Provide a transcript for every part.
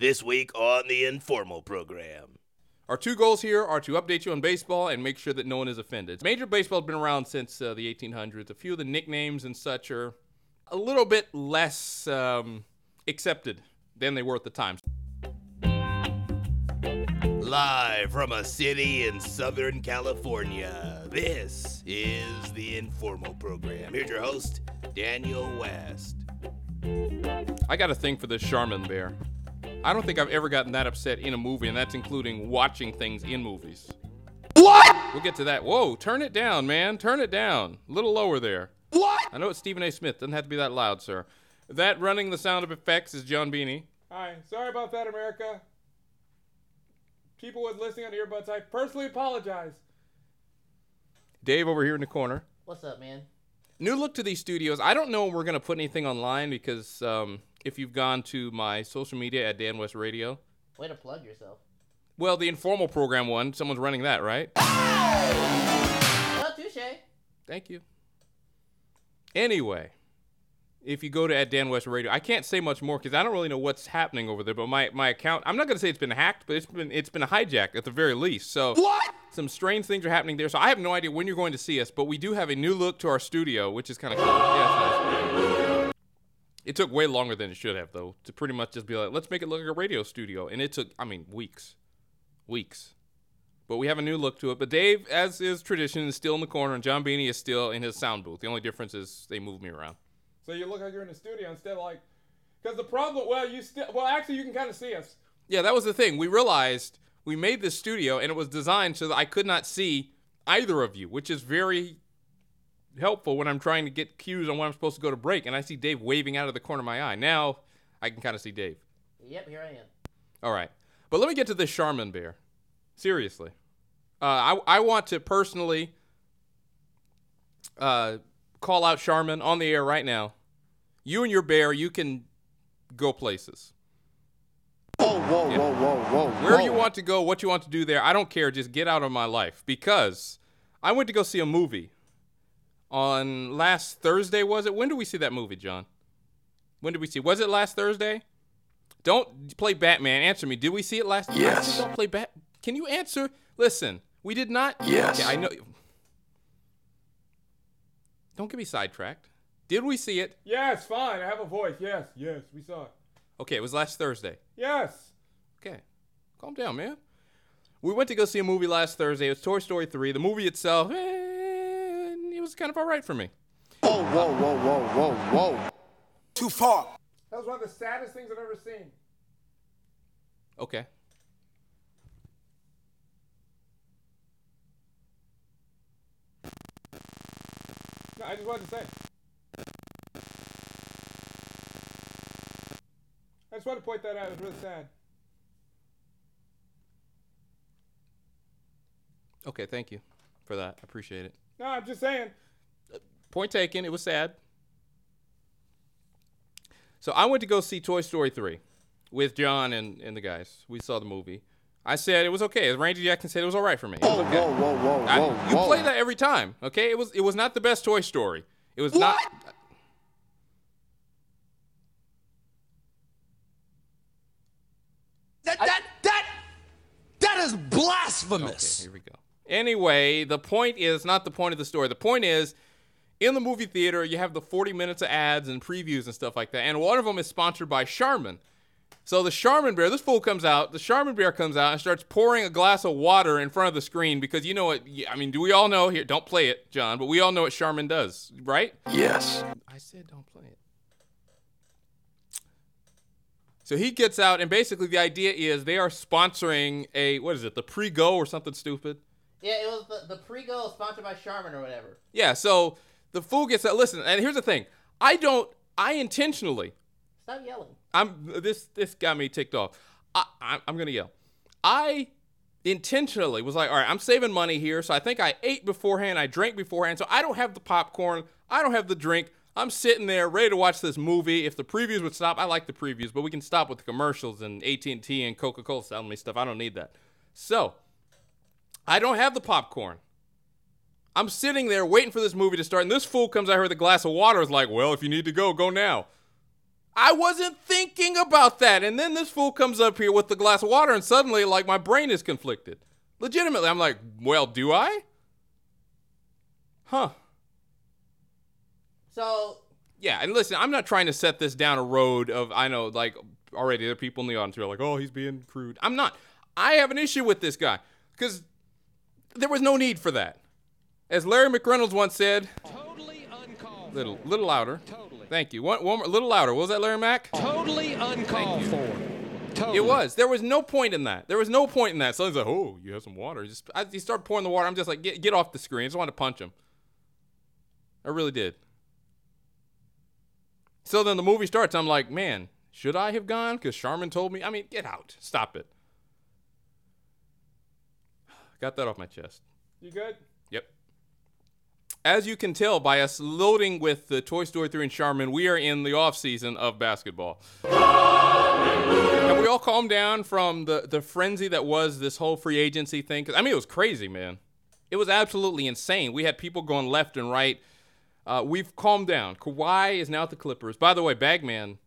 This week on the Informal Program. Our two goals here are to update you on baseball and make sure that no one is offended. Major Baseball has been around since uh, the 1800s. A few of the nicknames and such are a little bit less um, accepted than they were at the time. Live from a city in Southern California, this is the Informal Program. Here's your host, Daniel West. I got a thing for this Charmin bear. I don't think I've ever gotten that upset in a movie, and that's including watching things in movies. What? We'll get to that. Whoa, turn it down, man. Turn it down. A little lower there. What? I know it's Stephen A. Smith. Doesn't have to be that loud, sir. That running the sound of effects is John Beanie. Hi, sorry about that, America. People with listening on earbuds, I personally apologize. Dave over here in the corner. What's up, man? New look to these studios. I don't know if we're going to put anything online because um, if you've gone to my social media at Dan West Radio, Way to plug yourself. well, the informal program one, someone's running that, right? Oh, touche. Thank you. Anyway, if you go to at Dan West Radio, I can't say much more because I don't really know what's happening over there. But my, my account, I'm not gonna say it's been hacked, but it's been it's been hijacked at the very least. So What? some strange things are happening there. So I have no idea when you're going to see us, but we do have a new look to our studio, which is kind of cool. Yeah, it's nice. It took way longer than it should have, though, to pretty much just be like, let's make it look like a radio studio, and it took, I mean, weeks, weeks. But we have a new look to it. But Dave, as is tradition, is still in the corner, and John Beanie is still in his sound booth. The only difference is they move me around. So you look like you're in the studio instead of like, because the problem, well, you still, well, actually, you can kind of see us. Yeah, that was the thing. We realized we made this studio and it was designed so that I could not see either of you, which is very helpful when I'm trying to get cues on when I'm supposed to go to break. And I see Dave waving out of the corner of my eye. Now I can kind of see Dave. Yep, here I am. All right. But let me get to this Charmin bear. Seriously. Uh, I, I want to personally uh, call out Charmin on the air right now. You and your bear, you can go places. Whoa, whoa, Yeah. whoa, whoa, whoa. Where whoa. you want to go, what you want to do there, I don't care. Just get out of my life. Because I went to go see a movie on last Thursday, was it? When did we see that movie, John? When did we see? Was it last Thursday? Don't play Batman. Answer me. Did we see it last? I said Yes. Don't play Bat. Can you answer? Listen, we did not. Yes. Okay, I know. Don't get me sidetracked. Did we see it? Yes, fine. I have a voice. Yes, yes, we saw it. Okay, it was last Thursday. Yes. Okay. Calm down, man. We went to go see a movie last Thursday. It was Toy Story 3. The movie itself, eh, it was kind of all right for me. Whoa, whoa, whoa, whoa, whoa, whoa. Too far. That was one of the saddest things I've ever seen. Okay. No, I just wanted to say. I just wanted to point that out. It was really sad. Okay, thank you for that. I appreciate it. No, I'm just saying. Point taken. It was sad. So I went to go see Toy Story 3 with John and, and the guys. We saw the movie. I said it was okay. As Randy Jackson said, it was all right for me. It Whoa, okay. whoa, whoa, whoa, I- whoa, you whoa. play that every time, okay? It was it was not the best Toy Story. It was not. That, that, that, that is blasphemous. Okay, blasphemous. here we go. Anyway, the point is not the point of the story. The point is, in the movie theater, you have the 40 minutes of ads and previews and stuff like that. And one of them is sponsored by Charmin. So the Charmin bear, this fool comes out, the Charmin bear comes out and starts pouring a glass of water in front of the screen because you know what? I mean, do we all know here? Don't play it, John, but we all know what Charmin does, right? Yes. I said don't play it. So he gets out, and basically the idea is they are sponsoring a what is it, the pre-go or something stupid? Yeah, it was the, the pre-go sponsored by Charmin or whatever. Yeah. So the fool gets out. Listen, and here's the thing: I don't. I intentionally. Stop yelling. I'm this. This got me ticked off. I, I I'm gonna yell. I intentionally was like, all right, I'm saving money here, so I think I ate beforehand, I drank beforehand, so I don't have the popcorn, I don't have the drink. I'm sitting there ready to watch this movie. If the previews would stop, I like the previews, but we can stop with the commercials and AT&T and Coca-Cola selling me stuff. I don't need that. So, I don't have the popcorn. I'm sitting there waiting for this movie to start, and this fool comes out here with a glass of water. Is like, well, if you need to go, go now. I wasn't thinking about that. And then this fool comes up here with the glass of water, and suddenly, like, my brain is conflicted. Legitimately, I'm like, well, do I? Huh. So Yeah, and listen, I'm not trying to set this down a road of I know like already there are people in the audience who are like, oh, he's being crude. I'm not. I have an issue with this guy because there was no need for that. As Larry McReynolds once said, Totally uncalled little for. little louder. Totally. Thank you. One, one more, little louder. What was that, Larry Mack? Totally uncalled for. Totally. It was. There was no point in that. There was no point in that. So he's like, "Oh, you have some water." Just, I, he started pouring the water. I'm just like, "Get, get off the screen." I just wanted to punch him. I really did. So then the movie starts. I'm like, "Man, should I have gone?" Because Charmin told me. I mean, get out. Stop it. Got that off my chest. You good? Yep. As you can tell by us loading with the Toy Story 3 and Charmin, we are in the off season of basketball. Have we all calmed down from the, the frenzy that was this whole free agency thing? I mean, it was crazy, man. It was absolutely insane. We had people going left and right. Uh, we've calmed down. Kawhi is now at the Clippers. By the way, Bagman,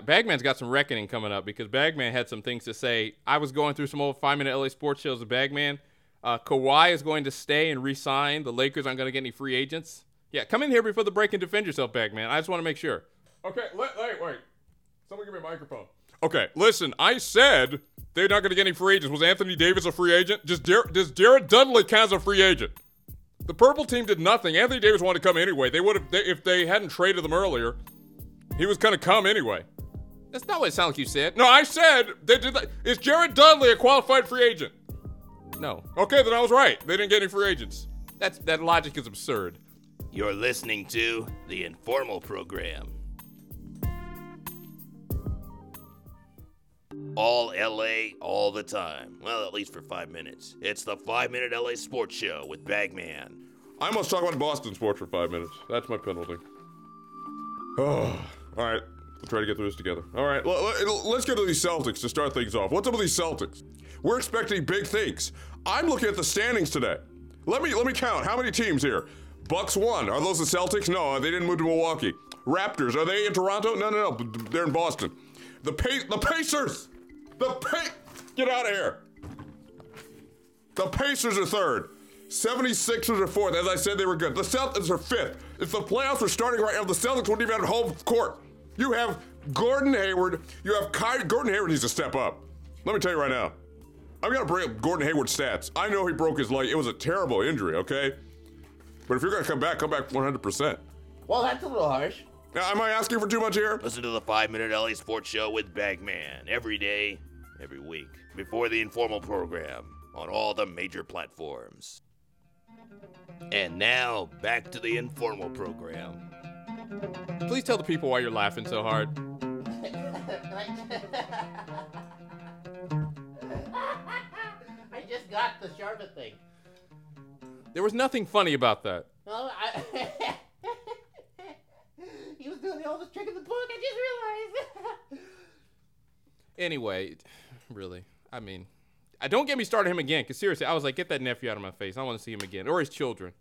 Bagman's got some reckoning coming up because Bagman had some things to say. I was going through some old five minute LA sports shows with Bagman. Uh, Kawhi is going to stay and re-sign. The Lakers aren't going to get any free agents. Yeah, come in here before the break and defend yourself, Bagman. I just want to make sure. Okay, let, wait, wait. Someone give me a microphone. Okay, listen. I said they're not going to get any free agents. Was Anthony Davis a free agent? Just Dar- does Jared Dudley count as a free agent? The purple team did nothing. Anthony Davis wanted to come anyway. They would have they, if they hadn't traded them earlier. He was going to come anyway. That's not what it sounded like you said. No, I said they did that. Is Jared Dudley a qualified free agent? No. Okay, then I was right. They didn't get any free agents. That's that logic is absurd. You're listening to the Informal Program. All LA, all the time. Well, at least for five minutes. It's the Five Minute LA Sports Show with Bagman. I must talk about Boston sports for five minutes. That's my penalty. Oh, all right. We'll try to get through this together. All right, let's get to these Celtics to start things off. What's up with these Celtics? We're expecting big things. I'm looking at the standings today. Let me let me count. How many teams here? Bucks won. Are those the Celtics? No, they didn't move to Milwaukee. Raptors. Are they in Toronto? No, no, no. They're in Boston. The pa- the Pacers. The pa- Get out of here. The Pacers are third. 76ers are fourth. As I said, they were good. The Celtics are fifth. If the playoffs were starting right now, the Celtics wouldn't even have home court. You have Gordon Hayward. You have Kyrie. Gordon Hayward needs to step up. Let me tell you right now. I'm gonna bring up Gordon Hayward's stats. I know he broke his leg. It was a terrible injury, okay? But if you're gonna come back, come back 100%. well, that's a little harsh. Now, am I asking for too much here? Listen to the Five Minute LA Sports Show with Bagman every day, every week, before the Informal Program on all the major platforms. And now, back to the Informal Program. Please tell the people why you're laughing so hard. I just got the Charlotte thing. There was nothing funny about that. No, I. he was doing the oldest trick in the book. I just realized. Anyway, really, I mean, I don't get me started on him again. Cause seriously, I was like, get that nephew out of my face. I want to see him again, or his children.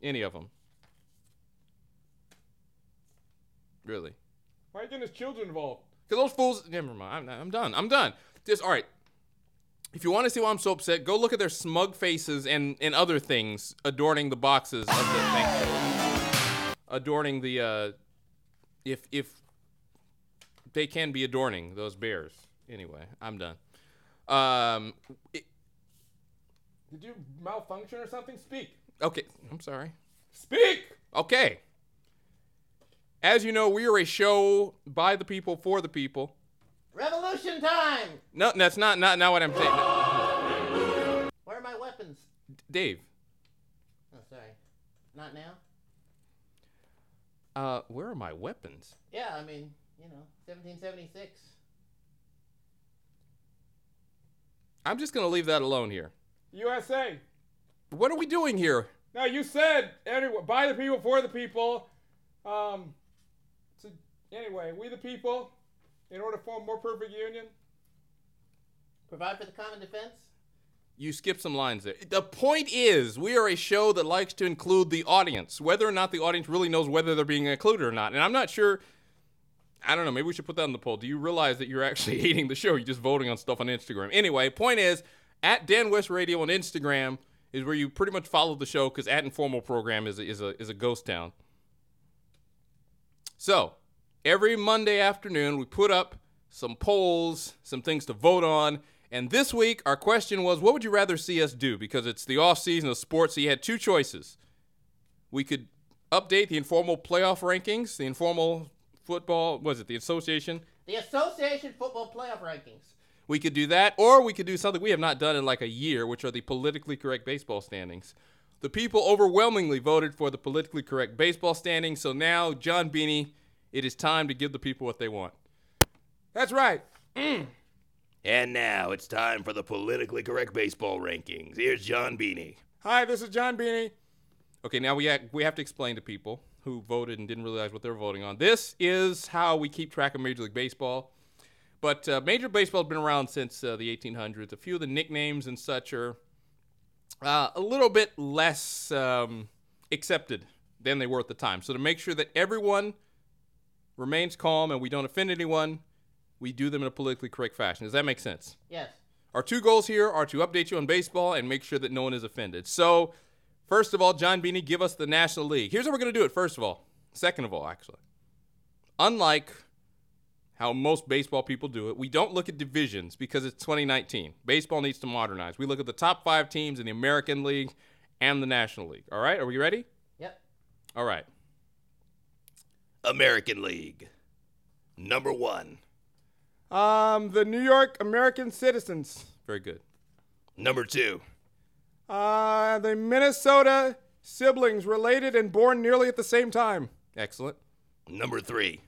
Any of them. Really. Why are you getting his children involved? Cause those fools. Never mind. I'm, I'm done. I'm done. Just all right. If you want to see why I'm so upset, go look at their smug faces and and other things adorning the boxes of the you. adorning the uh, if if they can be adorning those bears. Anyway, I'm done. Um, it- Did you malfunction or something? Speak. okay, I'm sorry. Speak! Okay. As you know, we are a show by the people for the people. Revolution time! No, that's not not not what I'm saying. No. Where are my weapons? Dave, Oh, sorry. Not now? uh, where are my weapons? Yeah, I mean, you know, 1776. I'm just gonna leave that alone here. USA. What are we doing here? Now you said anyway, by the people, for the people. Um. So anyway, we the people, in order to form a more perfect union. Provide for the common defense? You skipped some lines there. The point is, we are a show that likes to include the audience, whether or not the audience really knows whether they're being included or not. And I'm not sure. I don't know. Maybe we should put that on the poll. Do you realize that you're actually hating the show? You're just voting on stuff on Instagram. Anyway, point is, at Dan West Radio on Instagram is where you pretty much follow the show because at Informal Program is a, is a is a ghost town. So every Monday afternoon, we put up some polls, some things to vote on. And this week, our question was, what would you rather see us do? Because it's the off season of sports, so you had two choices. We could update the informal playoff rankings, the informal football, was it the association? The Association Football Playoff Rankings. We could do that, or we could do something we have not done in like a year, which are the politically correct baseball standings. The people overwhelmingly voted for the politically correct baseball standings, so now, John Beanie, it is time to give the people what they want. That's right. And now it's time for the politically correct baseball rankings. Here's John Beanie. Hi, this is John Beanie. Okay, now we ha- we have to explain to people who voted and didn't realize what they're voting on. This is how we keep track of Major League Baseball. But uh, Major Baseball has been around since uh, the 1800s. A few of the nicknames and such are uh, a little bit less um, accepted than they were at the time. So to make sure that everyone remains calm and we don't offend anyone, we do them in a politically correct fashion. Does that make sense? Yes. Our two goals here are to update you on baseball and make sure that no one is offended. So, first of all, John Beanie, give us the National League. Here's how we're going to do it, first of all. Second of all, actually. Unlike how most baseball people do it, we don't look at divisions because it's 2019. Baseball needs to modernize. We look at the top five teams in the American League and the National League. All right? Are we ready? Yep. All right. American League. Number one. Um, the New York American Citizens. Very good. Number two. Uh, the Minnesota siblings, related and born nearly at the same time. Excellent. Number three.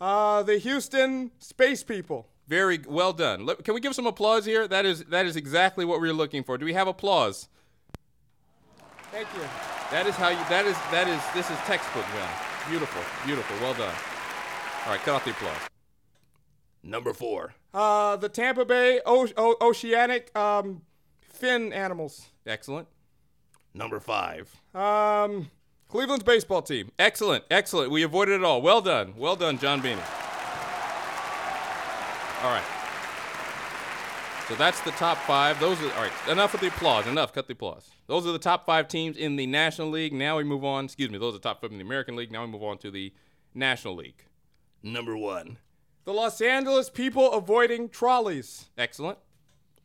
Uh, the Houston Space People. Very well done. Let- Can we give some applause here? That is that is exactly what we are looking for. Do we have applause? Thank you. That is how you. That is that is. This is textbook, John. Beautiful, beautiful. Well done. All right, cut off the applause. Number four. Uh, the Tampa Bay o- o- Oceanic um, fin animals. Excellent. Number five. Um, Cleveland's baseball team. Excellent, excellent. We avoided it all. Well done, well done, John Beanie. All right. So that's the top five. Those are all right. Enough with the applause. Enough. Cut the applause. Those are the top five teams in the National League. Now we move on. Excuse me. Those are the top five in the American League. Now we move on to the National League. Number one. The Los Angeles people avoiding trolleys. Excellent.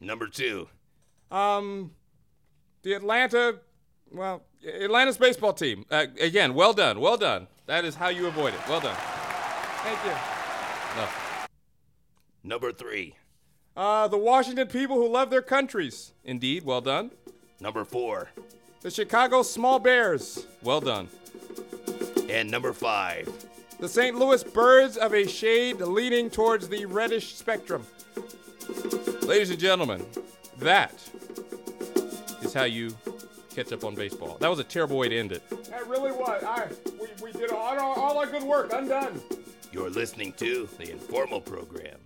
Number two. Um, the Atlanta, well, Atlanta's baseball team. Uh, again, well done, well done. That is how you avoid it. Well done. Thank you. No. Number three. Uh, the Washington people who love their countries. Indeed, well done. Number four. The Chicago Small Bears. Well done. And number five. The St. Louis Birds of a shade leaning towards the reddish spectrum. Ladies and gentlemen, that is how you catch up on baseball. That was a terrible way to end it. That really was. I, we, we did all, all, all our good work undone. You're listening to the Informal Program.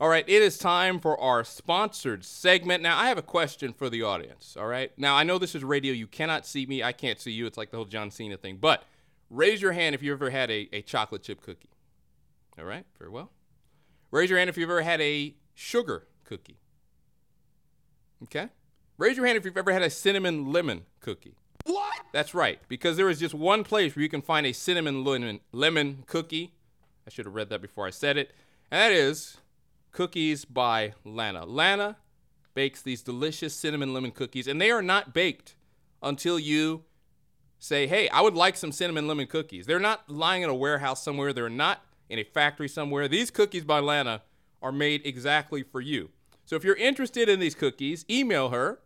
All right, it is time for our sponsored segment. Now, I have a question for the audience. All right. Now, I know this is radio. You cannot see me. I can't see you. It's like the whole John Cena thing. But raise your hand if you ever had a, a chocolate chip cookie. All right. Very well. Raise your hand if you've ever had a sugar cookie. Okay. Raise your hand if you've ever had a cinnamon lemon cookie. What? That's right, because there is just one place where you can find a cinnamon lemon lemon cookie. I should have read that before I said it. And that is Cookies by Lana. Lana bakes these delicious cinnamon lemon cookies, and they are not baked until you say, hey, I would like some cinnamon lemon cookies. They're not lying in a warehouse somewhere, they're not in a factory somewhere. These cookies by Lana are made exactly for you. So if you're interested in these cookies, email her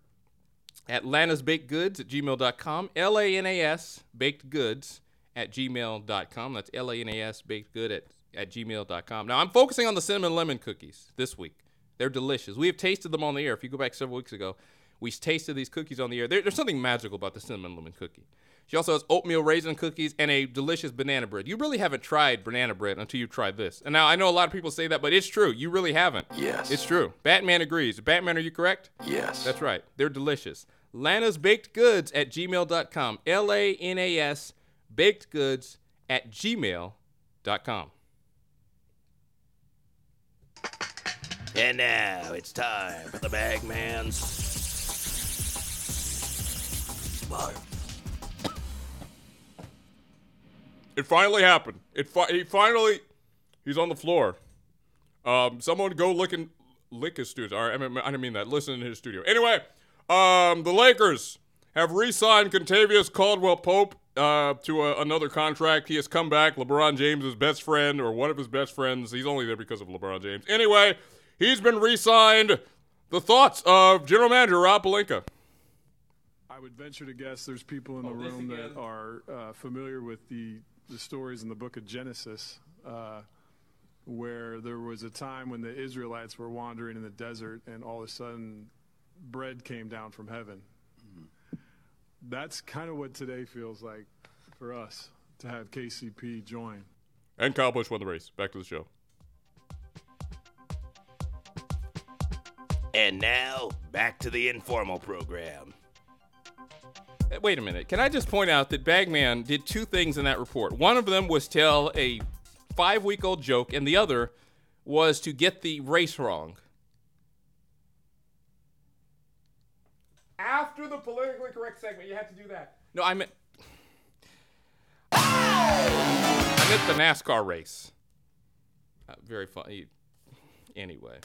at lanasbakedgoods at gmail.com, L A N A S baked goods at gmail.com. That's L A N A S baked good at, at gmail.com. Now, I'm focusing on the cinnamon lemon cookies this week. They're delicious. We have tasted them on the air. If you go back several weeks ago, we tasted these cookies on the air. There, there's something magical about the cinnamon lemon cookie. She also has oatmeal raisin cookies and a delicious banana bread. You really haven't tried banana bread until you've tried this. And now I know a lot of people say that, but it's true. You really haven't. Yes. It's true. Batman agrees. Batman, are you correct? Yes. That's right. They're delicious. Lana's Baked Goods at gmail.com. L A N A S baked goods at gmail.com. And now it's time for the Bagman's Smart. It finally happened. It fi- he finally he's on the floor. Um, someone go lick and lick his studio. All right, I, mean, I didn't mean that. Listen in his studio. Anyway, um, the Lakers have re-signed Kentavious Caldwell Pope uh, to a, another contract. He has come back. LeBron James' best friend or one of his best friends. He's only there because of LeBron James. Anyway, he's been re-signed. The thoughts of General Manager Rob Pelinka. I would venture to guess there's people in the Oh, room that are uh, familiar with the, the stories in the book of Genesis, uh, where there was a time when the Israelites were wandering in the desert and all of a sudden bread came down from heaven. That's kind of what today feels like for us to have KCP join. And Kyle Busch won the race. Back to the show. And now, back to the informal program. Uh, Wait a minute. Can I just point out that Bagman did two things in that report? One of them was tell a five week old joke, and the other was to get the race wrong. After the politically correct segment, you have to do that. No, I meant. I meant the NASCAR race. Uh, very funny. Anyway.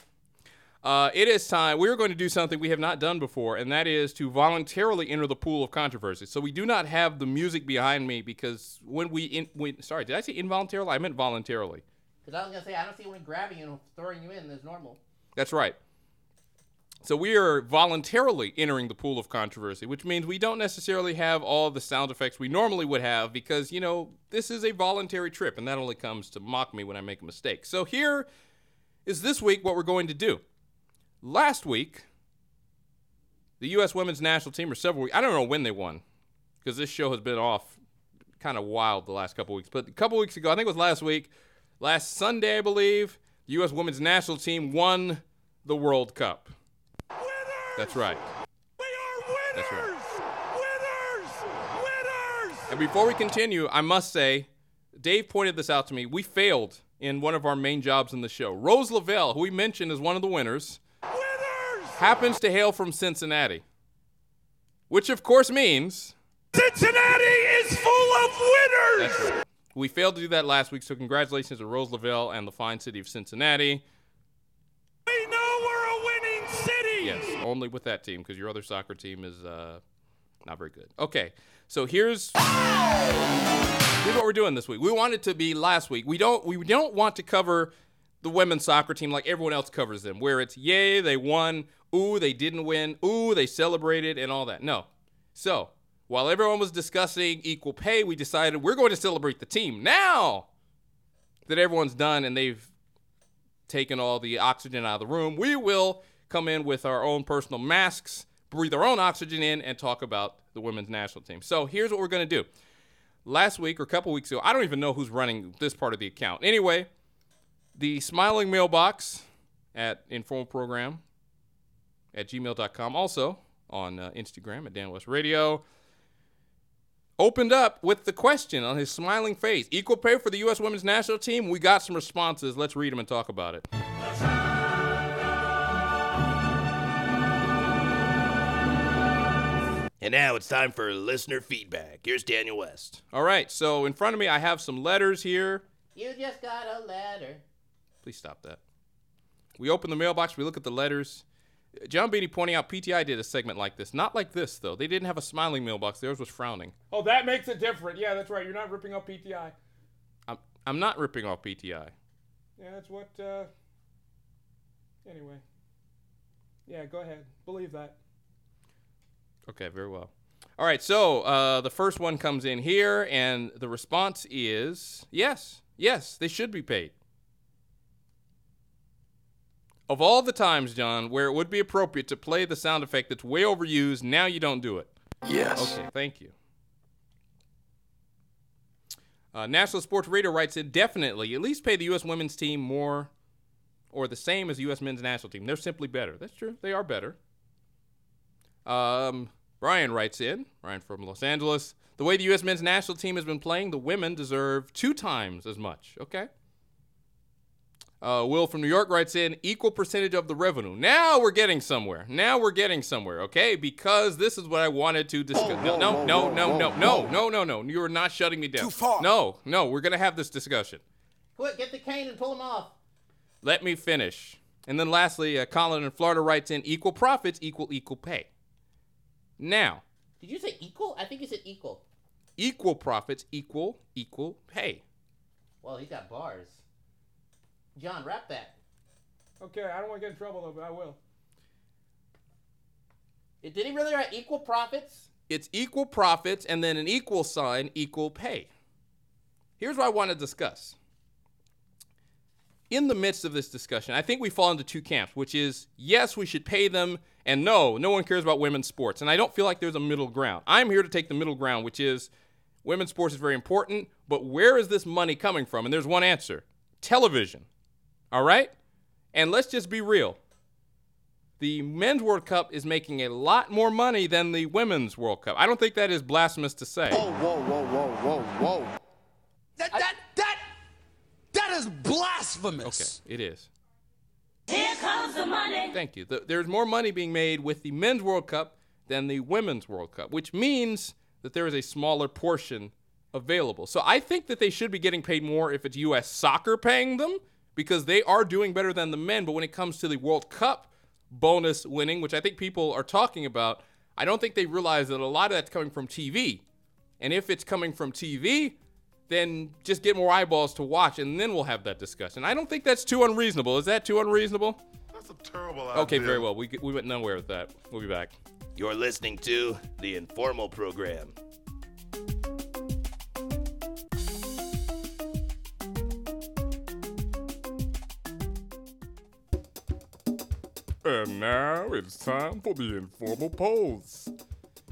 Uh, it is time. We are going to do something we have not done before, and that is to voluntarily enter the pool of controversy. So we do not have the music behind me because when we in, when sorry, did I say involuntarily? I meant voluntarily. Because I was gonna say I don't see anyone grabbing you and throwing you in as normal. That's right. So we are voluntarily entering the pool of controversy, which means we don't necessarily have all the sound effects we normally would have because, you know, this is a voluntary trip and that only comes to mock me when I make a mistake. So here is this week what we're going to do. Last week, the U.S. women's national team, or several weeks, I don't know when they won because this show has been off kind of wild the last couple weeks. But a couple weeks ago, I think it was last week, last Sunday, I believe, the U.S. women's national team won the World Cup. That's right. We are That's right. Winners! Winners! And before we continue, I must say, Dave pointed this out to me. We failed in one of our main jobs in the show. Rose Lavelle, who we mentioned as one of the winners, Winners! Happens to hail from Cincinnati, which of course means Cincinnati is full of winners! right. We failed to do that last week, so congratulations to Rose Lavelle and the fine city of Cincinnati. We know we're a winning city! Yes, only with that team because your other soccer team is uh, not very good. Okay, so here's here's what we're doing this week. We want it to be last week. We don't we don't want to cover the women's soccer team like everyone else covers them, where it's yay they won, ooh they didn't win, ooh they celebrated and all that. No. So while everyone was discussing equal pay, we decided we're going to celebrate the team now that everyone's done and they've taken all the oxygen out of the room, we will come in with our own personal masks, breathe our own oxygen in, and talk about the women's national team. So here's what we're going to do. Last week or a couple weeks ago, I don't even know who's running this part of the account. Anyway, the smiling mailbox at informal program at gmail.com, also on uh, Instagram at Dan West Radio, opened up with the question on his smiling face equal pay for the U.S. women's national team. We got some responses. Let's read them and talk about it. And now it's time for listener feedback. Here's Daniel West. All right, so in front of me, I have some letters here. You just got a letter. Please stop that. We open the mailbox, we look at the letters. John Beanie pointing out PTI did a segment like this. Not like this, though. They didn't have a smiling mailbox, theirs was frowning. Oh, that makes it different. Yeah, that's right. You're not ripping off PTI. I'm, I'm not ripping off PTI. Yeah, that's what. Uh... Anyway. Yeah, go ahead. Believe that. Okay, very well. All right, so uh, the first one comes in here, and the response is yes, yes, they should be paid. Of all the times, John, where it would be appropriate to play the sound effect that's way overused, now you don't do it. Yes. Okay, thank you. Uh, National Sports Radio writes in definitely at least pay the U.S. women's team more or the same as the U.S. men's national team. They're simply better. That's true. They are better. Um, Brian writes in, Brian from Los Angeles. The way the U.S. men's national team has been playing, the women deserve two times as much. Okay. Uh, Will from New York writes in equal percentage of the revenue. Now we're getting somewhere. Now we're getting somewhere, okay? Because this is what I wanted to discuss. No, no, no, no, no, no, no, no, no. You are not shutting me down. Too far. No, no, we're going to have this discussion. Quick, get the cane and pull him off. Let me finish. And then lastly, uh, Colin in Florida writes in equal profits equal equal pay. Now, Did you say equal? I think you said equal. equal profits equal equal pay. Well, he's got bars. John, wrap that. Okay, I don't want to get in trouble though, but I will. It Did he really write equal profits? It's equal profits and then an equal sign equal pay. Here's what I want to discuss. In the midst of this discussion, I think we fall into two camps, which is yes, we should pay them, and no, no one cares about women's sports. And I don't feel like there's a middle ground. I'm here to take the middle ground, which is women's sports is very important, but where is this money coming from? And there's one answer television. All right? And let's just be real. The men's World Cup is making a lot more money than the women's World Cup. I don't think that is blasphemous to say. Whoa, whoa, whoa, whoa, whoa, whoa. That, that, that, that is blasphemous. Okay, it is. Here comes the money. Thank you. The, there's more money being made with the men's World Cup than the women's World Cup, which means that there is a smaller portion available. So I think that they should be getting paid more if it's U.S. soccer paying them because they are doing better than the men. But when it comes to the World Cup bonus winning, which I think people are talking about, I don't think they realize that a lot of that's coming from TV. And if it's coming from TV, then just get more eyeballs to watch, and then we'll have that discussion. I don't think that's too unreasonable. Is that too unreasonable? That's a terrible idea. Okay, very well. We, we went nowhere with that. We'll be back. You're listening to the Informal Program. And now it's time for the informal polls.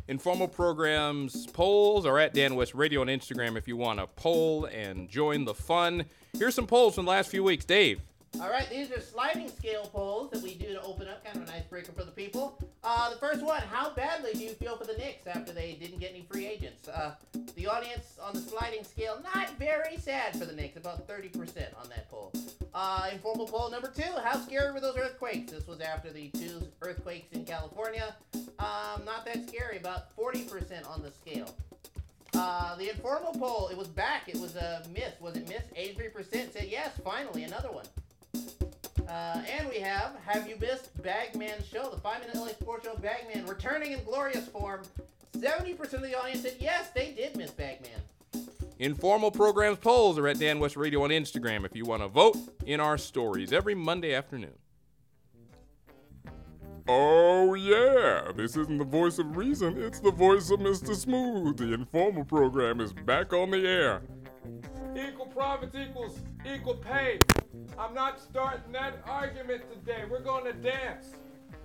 Informal programs polls are at Dan West Radio on Instagram if you want to poll and join the fun. Here's some polls from the last few weeks. Dave, All right, these are sliding scale polls that we do to open up, kind of a nice breaker for the people. Uh, the first one: How badly do you feel for the Knicks after they didn't get any free agents? Uh, the audience on the sliding scale, not very sad for the Knicks, about 30% on that poll. Uh, informal poll number two: How scary were those earthquakes? This was after the two earthquakes in California. Um, not that scary, about 40% on the scale. Uh, the informal poll, it was back. It was a miss. Was it miss? 83% said yes, finally, another one. Uh, and we have Have You Missed Bagman's Show, the 5 Minute LA Sports Show Bagman, returning in glorious form. 70% of the audience said yes, they did miss Bagman. informal programs polls are at Dan West Radio on Instagram if you want to vote in our stories every Monday afternoon. Oh, yeah. This isn't the voice of reason, it's the voice of Mr. Smooth. The informal program is back on the air. Equal profits equals equal pay. I'm not starting that argument today. We're going to dance.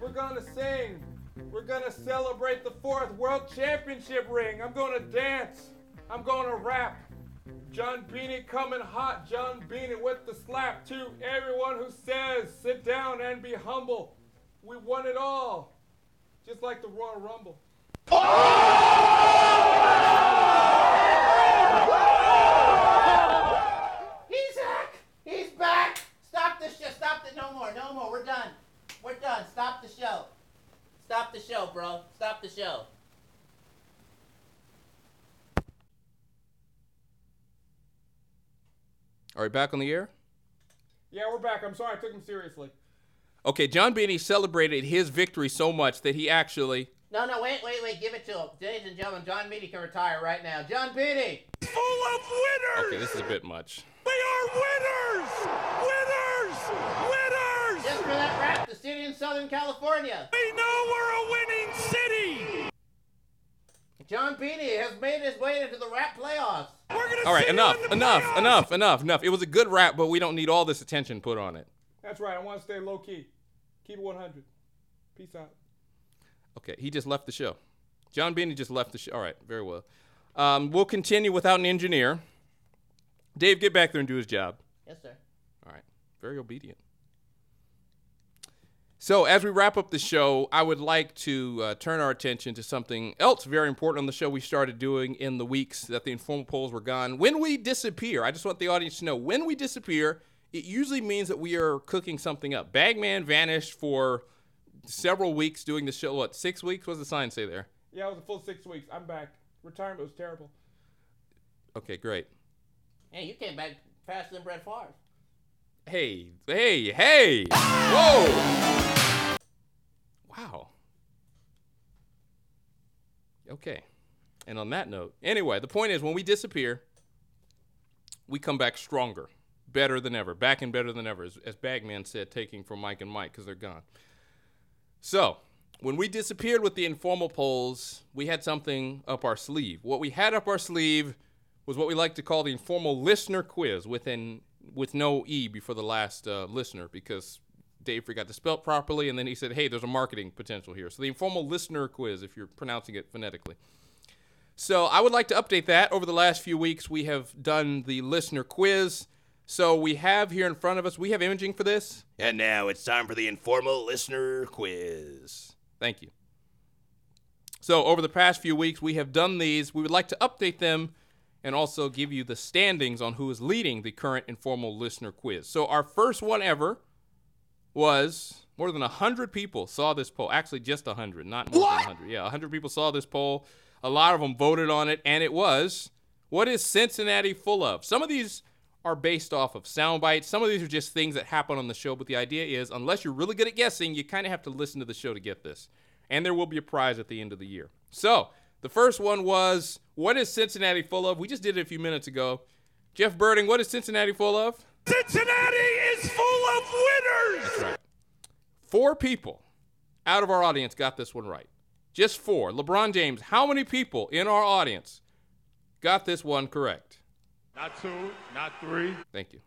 We're going to sing. We're going to celebrate the fourth World Championship ring. I'm going to dance. I'm going to rap. John Beanie coming hot. John Beanie with the slap to everyone who says sit down and be humble. We won it all. Just like the Royal Rumble. He's back! He's back! Stop the show. Stop the. No more. No more. We're done. We're done. Stop the show. Stop the show, bro. Stop the show. All right, back on the air? Yeah, we're back. I'm sorry I took him seriously. Okay, John Beanie celebrated his victory so much that he actually. No, no, wait, wait, wait. Give it to him. Ladies and gentlemen, John Beanie can retire right now. John Beanie! Full of winners. Okay, this is a bit much. They are winners. Winners. Winners. Just for that rap, the city in Southern California. We know we're a winning city. John Beanie has made his way into the rap playoffs. We're gonna All right, see enough, enough, playoffs. enough, enough, enough. It was a good rap, but we don't need all this attention put on it. That's right. I want to stay low key. Keep it 100. Peace out. Okay, he just left the show. John Beanie just left the show. All right, very well. Um, we'll continue without an engineer. Dave, get back there and do his job. Yes, sir. All right. Very obedient. So, as we wrap up the show, I would like to uh, turn our attention to something else very important on the show we started doing in the weeks that the informal polls were gone. When we disappear, I just want the audience to know when we disappear, it usually means that we are cooking something up. Bagman vanished for several weeks doing the show. What, six weeks? What does the sign say there? Yeah, it was a full six weeks. I'm back. Retirement was terrible. Okay, great. Hey, you came back faster than Brett Favre. Hey, hey, hey! Whoa! Wow. Okay. And on that note, anyway, the point is when we disappear, we come back stronger, better than ever, back and better than ever, as, as Bagman said, taking from Mike and Mike because they're gone. So, when we disappeared with the informal polls, we had something up our sleeve. What we had up our sleeve was what we like to call the informal listener quiz with an with no e before the last uh, listener because Dave forgot to spell it properly, and then he said, "Hey, there's a marketing potential here." So the informal listener quiz, if you're pronouncing it phonetically. So I would like to update that. Over the last few weeks, we have done the listener quiz. So we have here in front of us, we have imaging for this. And now it's time for the informal listener quiz. Thank you. So over the past few weeks, we have done these. We would like to update them and also give you the standings on who is leading the current informal listener quiz. So our first one ever was more than 100 people saw this poll. Actually, just 100, not more What? than 100. Yeah, 100 people saw this poll. A lot of them voted on it, and it was what is Cincinnati full of? Some of these are based off of sound bites. Some of these are just things that happen on the show, but the idea is unless you're really good at guessing, you kind of have to listen to the show to get this. And there will be a prize at the end of the year. So, the first one was what is Cincinnati full of? We just did it a few minutes ago. Jeff Birding, what is Cincinnati full of? Cincinnati is full of winners. That's right. Four people out of our audience got this one right. Just four. LeBron James, how many people in our audience got this one correct? Not two, not three. Thank you.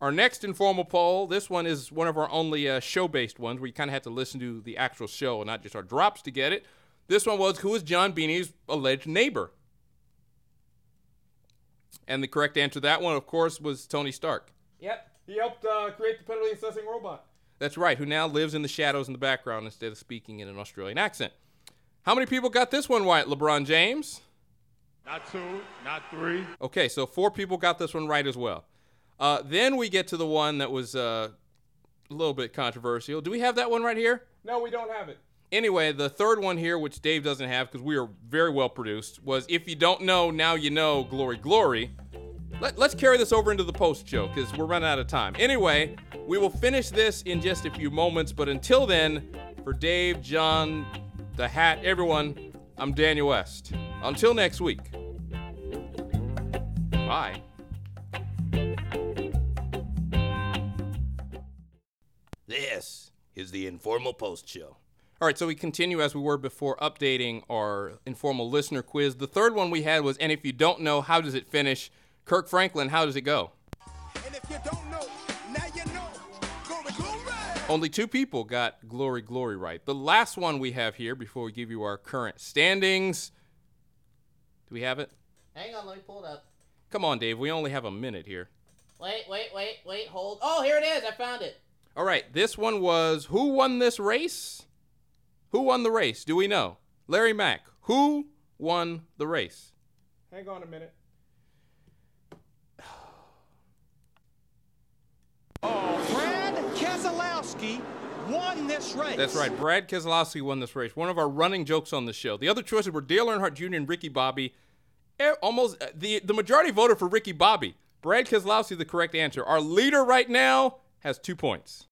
Our next informal poll, this one is one of our only uh, show based ones where you kind of have to listen to the actual show and not just our drops to get it. This one was Who is John Beanie's alleged neighbor? And the correct answer to that one, of course, was Tony Stark. Yep. He helped uh, create the penalty assessing robot. That's right, who now lives in the shadows in the background instead of speaking in an Australian accent. How many people got this one right, LeBron James? Not two, not three. Okay, so four people got this one right as well. Uh, then we get to the one that was uh, a little bit controversial. Do we have that one right here? No, we don't have it. Anyway, the third one here, which Dave doesn't have because we are very well produced, was If You Don't Know, Now You Know, Glory, Glory. Let, let's carry this over into the post show because we're running out of time. Anyway, we will finish this in just a few moments, but until then, for Dave, John, the hat, everyone, I'm Daniel West. Until next week. Bye. This is the informal post show. All right, so we continue as we were before updating our informal listener quiz. The third one we had was, and if you don't know, how does it finish? Kirk Franklin, how does it go? And if you don't know, now you know. Glory, glory. Only two people got Glory Glory right. The last one we have here before we give you our current standings. Do we have it? Hang on, let me pull it up. Come on, Dave. We only have a minute here. Wait, wait, wait, wait, hold. Oh, here it is. I found it. All right, this one was Who won this race? Who won the race? Do we know? Larry Mack. Who won the race? Hang on a minute. Oh, Brad Keselowski won this race. That's right. Brad Keselowski won this race. One of our running jokes on the show. The other choices were Dale Earnhardt Jr. and Ricky Bobby. Almost uh, the the majority voted for Ricky Bobby. Brad Keselowski, the correct answer. Our leader right now has two points.